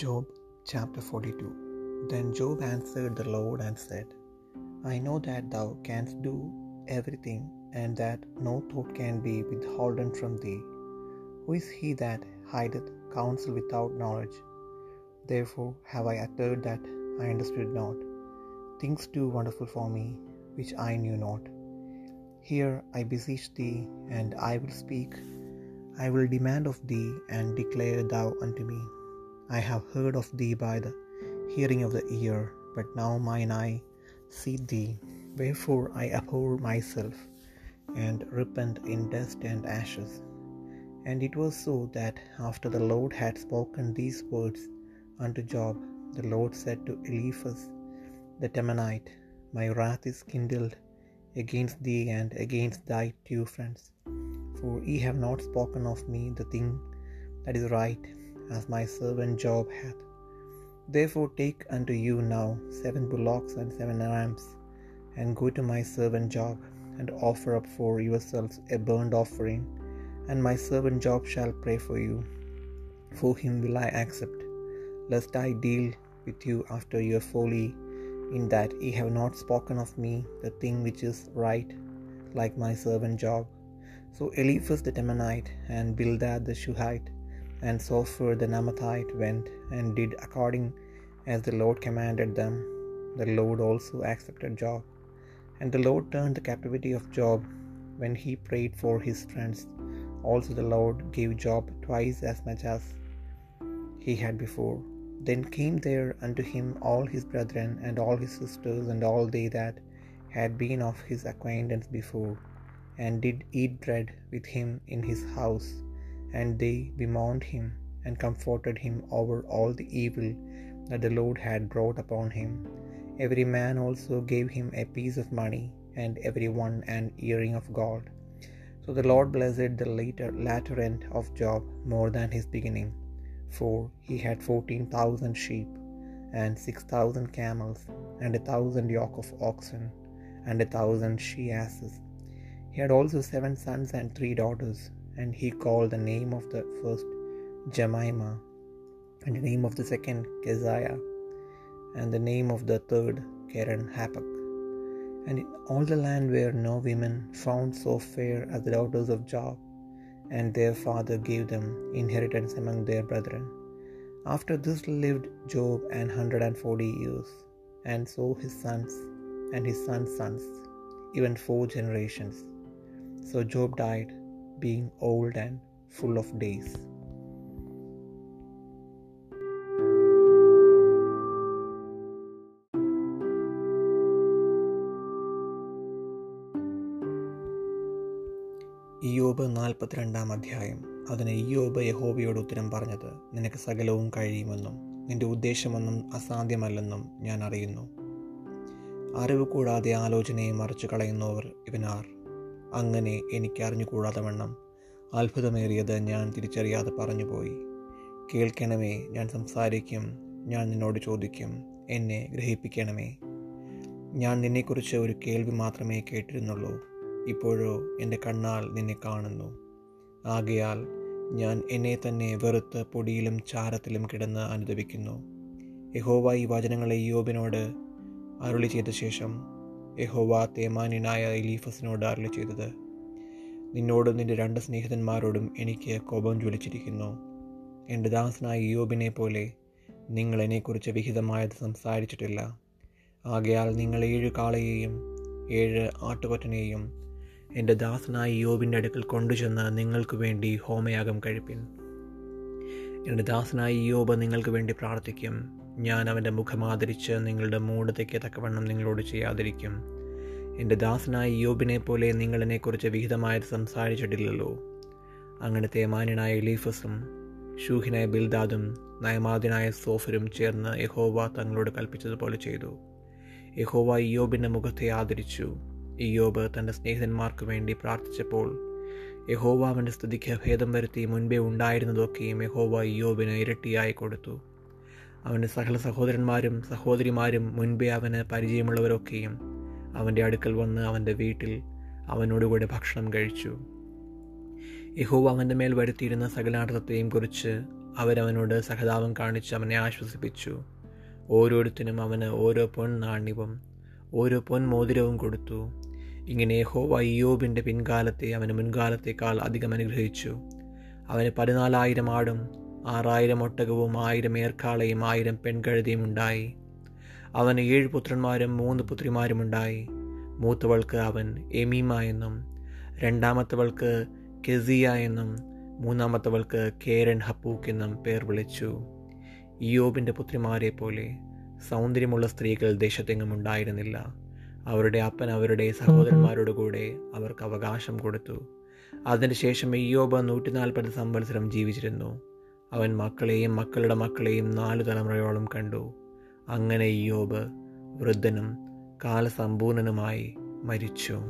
Job chapter 42 Then Job answered the Lord and said, I know that thou canst do everything, and that no thought can be withholden from thee. Who is he that hideth counsel without knowledge? Therefore have I uttered that I understood not, things too wonderful for me, which I knew not. Hear, I beseech thee, and I will speak. I will demand of thee, and declare thou unto me. I have heard of thee by the hearing of the ear, but now mine eye see thee. Wherefore I abhor myself, and repent in dust and ashes. And it was so that after the Lord had spoken these words unto Job, the Lord said to Eliphaz the Temanite, My wrath is kindled against thee and against thy two friends, for ye have not spoken of me the thing that is right, as my servant Job hath. Therefore take unto you now seven bullocks and seven rams, and go to my servant Job, and offer up for yourselves a burnt offering, and my servant Job shall pray for you. For him will I accept, lest I deal with you after your folly, in that ye have not spoken of me the thing which is right, like my servant Job. So Eliphaz the Temanite, and Bildad the Shuhite, and so Zophar the Namathite went and did according as the Lord commanded them. The Lord also accepted Job. And the Lord turned the captivity of Job when he prayed for his friends. Also the Lord gave Job twice as much as he had before. Then came there unto him all his brethren, and all his sisters, and all they that had been of his acquaintance before, and did eat bread with him in his house. And they bemoaned him, and comforted him over all the evil that the Lord had brought upon him. Every man also gave him a piece of money, and every one an earring of gold. So the Lord blessed the later latter end of Job more than his beginning, for he had fourteen thousand sheep, and six thousand camels, and a thousand yoke of oxen, and a thousand she asses. He had also seven sons and three daughters, and he called the name of the first Jemima, and the name of the second Keziah, and the name of the third Keren Happuch. And in all the land were no women found so fair as the daughters of Job, and their father gave them inheritance among their brethren. After this lived Job an hundred and forty years, and so his sons and his sons' sons, even four generations. So Job died, being old and full of days. Iyob നാൽപ്പത്തിരണ്ടാം അധ്യായം. അതിന് ഇയോബ് യഹോബയോട് ഉത്തരം പറഞ്ഞത് നിനക്ക് സകലവും കഴിയുമെന്നും നിന്റെ ഉദ്ദേശമൊന്നും അസാധ്യമല്ലെന്നും ഞാൻ അറിയുന്നു. അറിവ് കൂടാതെ ആലോചനയെ മറിച്ചു കളയുന്നവർ ഇവനാർ. അങ്ങനെ എനിക്ക് അറിഞ്ഞുകൂടാതെ വണ്ണം അത്ഭുതമേറിയത് ഞാൻ തിരിച്ചറിയാതെ പറഞ്ഞുപോയി. കേൾക്കണമേ ഞാൻ സംസാരിക്കും ഞാൻ നിന്നോട് ചോദിക്കും എന്നെ ഗ്രഹിപ്പിക്കണമേ. ഞാൻ നിന്നെക്കുറിച്ച് ഒരു കേൾവി മാത്രമേ കേട്ടിരുന്നുള്ളൂ. ഇപ്പോഴോ എന്റെ കണ്ണാൽ നിന്നെ കാണുന്നു. ആകയാൽ ഞാൻ എന്നെ തന്നെ വെറുത്ത് പൊടിയിലും ചാരത്തിലും കിടന്ന് അനുദപിക്കുന്നു. യഹോവ ഈ വചനങ്ങളെ യോബിനോട് അരുളി ചെയ്ത ശേഷം യഹോവ തേമാനിനായ എലീഫസിനോട് അരളി ചെയ്തത്. നിന്നോടും നിന്റെ രണ്ട് സ്നേഹിതന്മാരോടും എനിക്ക് കോപം ജ്വലിച്ചിരിക്കുന്നു. എന്റെ ദാസനായ യോബിനെ പോലെ നിങ്ങൾ എന്നെക്കുറിച്ച് വിഹിതമായത് സംസാരിച്ചിട്ടില്ല. ആകയാൽ നിങ്ങൾ ഏഴ് കാളയെയും ഏഴ് ആട്ടുകൊറ്റനെയും എന്റെ ദാസനായ യോബിന്റെ അടുക്കൽ കൊണ്ടുചെന്ന് നിങ്ങൾക്ക് വേണ്ടി ഹോമയാഗം കഴിപ്പിൻ. എന്റെ ദാസനായ യോബ് നിങ്ങൾക്ക് വേണ്ടി പ്രാർത്ഥിക്കും. ഞാൻ അവന്റെ മുഖം ആദരിച്ച് നിങ്ങളുടെ മൂഢതയ്ക്ക് തക്കവണ്ണം നിങ്ങളോട് ചെയ്യാതിരിക്കും. എന്റെ ദാസനായ യോബിനെ പോലെ നിങ്ങളെന്നെക്കുറിച്ച് വിഹിതമായത് സംസാരിച്ചിട്ടില്ലല്ലോ. അങ്ങനത്തെ മാന്യനായ ലീഫസും ഷൂഹിനായ ബിൽദാദും നയമാദിനായ സോഫരും ചേർന്ന് യഹോവ തങ്ങളോട് കൽപ്പിച്ചതുപോലെ ചെയ്തു. യഹോവ ഇയോബിന്റെ മുഖത്തെ ആദരിച്ചു. ഇയോബ് തന്റെ സ്നേഹിതന്മാർക്ക് വേണ്ടി പ്രാർത്ഥിച്ചപ്പോൾ യഹോവ അവന്റെ സ്തുതിക്ക് ഭേദം വരുത്തി മുൻപേ ഉണ്ടായിരുന്നതൊക്കെയും യഹോവ ഇയോബിന് ഇരട്ടിയായി കൊടുത്തു. അവന്റെ സകല സഹോദരന്മാരും സഹോദരിമാരും മുൻപേ അവന് പരിചയമുള്ളവരൊക്കെയും അവന്റെ അടുക്കൽ വന്ന് അവന്റെ വീട്ടിൽ അവനോടുകൂടെ ഭക്ഷണം കഴിച്ചു. യഹോവ അവന്റെ മേൽ വരുത്തിയിരുന്ന സകലാർത്ഥത്തെയും കുറിച്ച് അവരവനോട് സഹതാപം കാണിച്ച് അവനെ ആശ്വസിപ്പിച്ചു. ഓരോരുത്തരും അവന് ഓരോ പൊൻ നാണ്യവും ഓരോ പൊൻ മോതിരവും കൊടുത്തു. ഇങ്ങനെ യഹോവ അയ്യോബിന്റെ പിൻകാലത്തെ അവന് മുൻകാലത്തേക്കാൾ അധികം അനുഗ്രഹിച്ചു. അവന് പതിനാലായിരം ആടും ആറായിരം ഒട്ടകവും ആയിരം ഏർക്കാളയും ആയിരം പെൺകഴുതിയും ഉണ്ടായി. അവന് ഏഴ് പുത്രന്മാരും മൂന്ന് പുത്രിമാരുമുണ്ടായി മൂത്തവൾക്ക് അവൻ എമീമ എന്നും രണ്ടാമത്തവൾക്ക് കെസിയ എന്നും മൂന്നാമത്തവൾക്ക് കേരൻ ഹപ്പൂക്ക് എന്നും പേർ വിളിച്ചു. ഇയോബിന്റെ പുത്രിമാരെ പോലെ സൗന്ദര്യമുള്ള സ്ത്രീകൾ ദേശത്തെങ്ങും ഉണ്ടായിരുന്നില്ല. അവരുടെ അപ്പൻ അവരുടെ സഹോദരന്മാരോട് കൂടെ അവർക്ക് അവകാശം കൊടുത്തു. അതിനുശേഷം ഇയോബ് നൂറ്റി നാൽപ്പത് സംവത്സരം ജീവിച്ചിരുന്നു. അവൻ മക്കളെയും മക്കളുടെ മക്കളെയും നാല് തലമുറയോളം കണ്ടു. അങ്ങനെ യോബ് വൃദ്ധനും കാലസമ്പൂർണനുമായി മരിച്ചു.